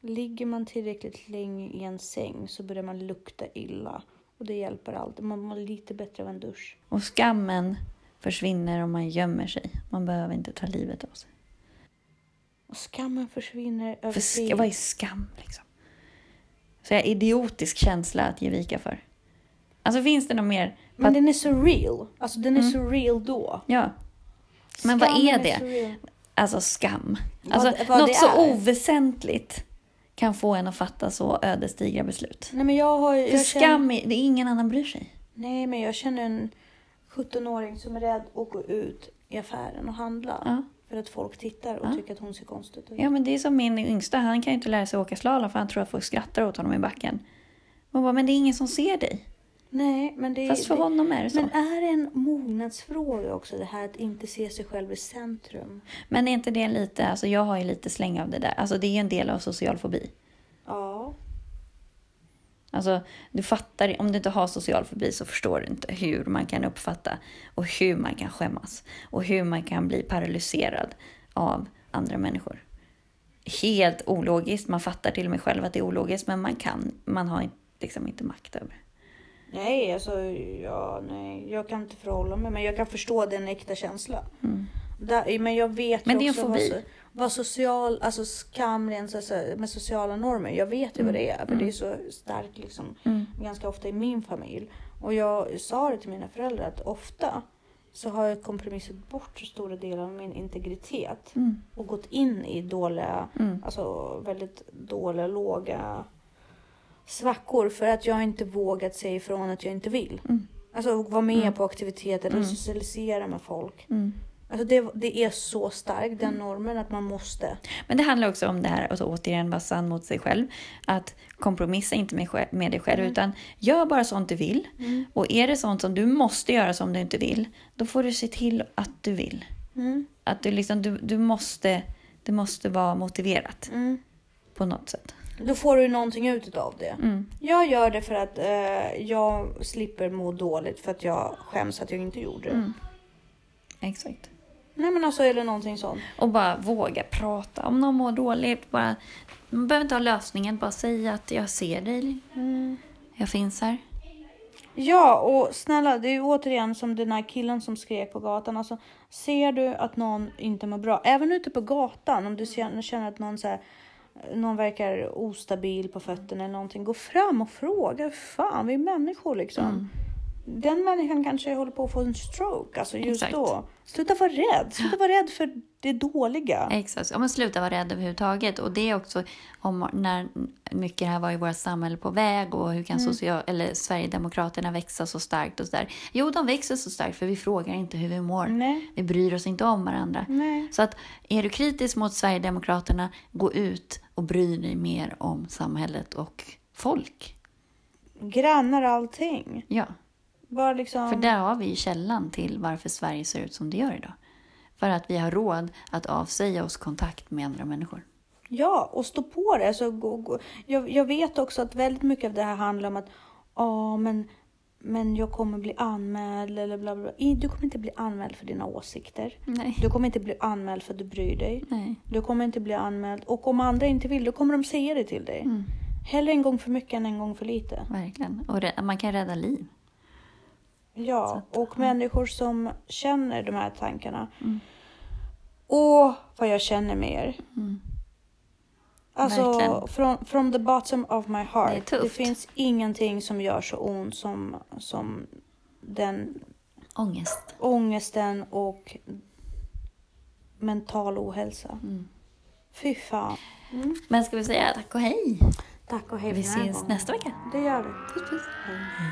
S2: ligger man tillräckligt länge i en säng så börjar man lukta illa. Och det hjälper alltid. Man mår lite bättre av en dusch.
S1: Och skammen försvinner om man gömmer sig. Man behöver inte ta livet av sig.
S2: Och skammen försvinner över
S1: För ska, vad är skam liksom? Så jag idiotisk känsla att ge vika för. Alltså finns det något mer?
S2: Men den är så real. Alltså den är så real då.
S1: Ja. Men vad
S2: Skammen
S1: är det? Alltså skam.
S2: Vad-
S1: Alltså
S2: vad
S1: något
S2: det
S1: så
S2: är.
S1: oväsentligt kan få en att fatta så ödesdigra beslut.
S2: Nej men jag har
S1: För
S2: jag känner-
S1: skam, är, det är ingen annan bryr sig.
S2: Nej, men jag känner en 17-åring som är rädd att gå ut i affären och handla.
S1: Ja.
S2: För att folk tittar och
S1: Ja.
S2: tycker att hon ser konstigt ut.
S1: Ja, men det är som min yngsta. Han kan ju inte lära sig åka slalom för han tror att folk skrattar åt honom i backen. Man bara, men det är ingen som ser dig.
S2: Nej, men det,
S1: Fast för
S2: det,
S1: honom är det så.
S2: men
S1: Men,
S2: är det en mognadsfråga också, det här att inte se sig själv i centrum?
S1: är inte det lite, alltså jag har ju lite släng av det där. Alltså det är ju en del av social fobi. Alltså du fattar, om du inte har social fobi så förstår du inte hur man kan uppfatta och hur man kan skämmas. Och hur man kan bli paralyserad av andra människor. Helt ologiskt, man fattar till och med själv att det är ologiskt men man kan, man har liksom inte makt över det.
S2: Nej, alltså, ja, nej, jag kan inte förhålla mig, men jag kan förstå den äkta känsla. Där, men jag vet
S1: Men det är
S2: också
S1: en fobi.
S2: so- vad social, alltså skam rent med sociala normer. Jag vet ju vad det är, för det är så starkt liksom,
S1: Mm.
S2: ganska ofta i min familj. Och jag sa det till mina föräldrar att ofta så har jag kompromissat bort stora delar av min integritet
S1: Mm.
S2: och gått in i dåliga,
S1: Mm.
S2: alltså väldigt dåliga, låga svackor för att jag inte vågat säga ifrån att jag inte vill.
S1: Mm.
S2: Alltså vara med
S1: Mm.
S2: på aktiviteter
S1: Mm.
S2: socialisera med folk.
S1: Mm.
S2: Alltså det, det är så starkt, den normen, att man måste.
S1: Men det handlar också om det här, alltså återigen vara sann mot sig själv. Att kompromissa inte med, med dig själv,
S2: Mm.
S1: utan gör bara sånt du vill. Och är det sånt som du måste göra som du inte vill, då får du se till att du vill.
S2: Mm.
S1: Att du liksom, du, du måste, det måste vara motiverat
S2: Mm.
S1: på något sätt.
S2: Då får du någonting ut av det.
S1: Mm.
S2: Jag gör det för att eh, jag slipper må dåligt för att jag skäms att jag inte gjorde det.
S1: Mm. Exakt.
S2: Nej men alltså eller någonting sånt.
S1: Och bara våga prata. Om någon mår dåligt, bara, man behöver inte ha lösningen. Bara säga att jag ser dig. Jag finns här.
S2: Ja, och snälla, det är ju återigen som den här killen som skrek på gatan. Alltså, ser du att någon inte mår bra, även ute på gatan, om du känner, att någon, så här, någon verkar ostabil på fötterna eller någonting, gå fram och fråga. Fan, vi är människor liksom. Den människan kanske håller på att få en stroke, alltså just
S1: Exakt.
S2: då. Sluta vara rädd, sluta vara rädd för det dåliga.
S1: Exakt. Om man slutar vara rädd överhuvudtaget. Och det är också om när mycket här var i vårt samhälle på väg och hur kan
S2: Mm.
S1: social, eller Sverigedemokraterna växa så starkt och sådär. Jo, de växer så starkt för vi frågar inte hur vi mår.
S2: Nej.
S1: Vi bryr oss inte om varandra.
S2: Nej.
S1: Så att är du kritisk mot Sverigedemokraterna, gå ut och bry dig mer om samhället och folk.
S2: Grannar allting.
S1: Ja,
S2: Bara liksom...
S1: för där har vi ju källan till varför Sverige ser ut som det gör idag. För att vi har råd att avsäga oss kontakt med andra människor.
S2: Ja, och stå på det. Alltså, gå, gå. Jag, jag vet också att väldigt mycket av det här handlar om att ja, men, men jag kommer bli anmäld eller bla bla. bla. Du kommer inte bli anmäld för dina åsikter.
S1: Nej.
S2: Du kommer inte bli anmäld för att du bryr dig.
S1: Nej.
S2: Du kommer inte bli anmäld. Och om andra inte vill, då kommer de säga det till dig.
S1: Mm.
S2: Hellre en gång för mycket än en gång för lite.
S1: Verkligen. Och man kan rädda liv.
S2: Ja, och människor som känner de här tankarna.
S1: Mm.
S2: Åh, vad jag känner med er.
S1: Mm.
S2: Alltså,
S1: Verkligen.
S2: from, from the bottom of my heart.
S1: Det tufft.
S2: finns ingenting som gör så ont som, som den
S1: Ångest.
S2: ångesten och mental ohälsa.
S1: Mm.
S2: Fy fan. Mm.
S1: Men ska vi säga tack och hej?
S2: Tack och hej
S1: Vi ses
S2: gången.
S1: nästa vecka.
S2: Det gör vi.
S1: Puss puss.
S2: Hej.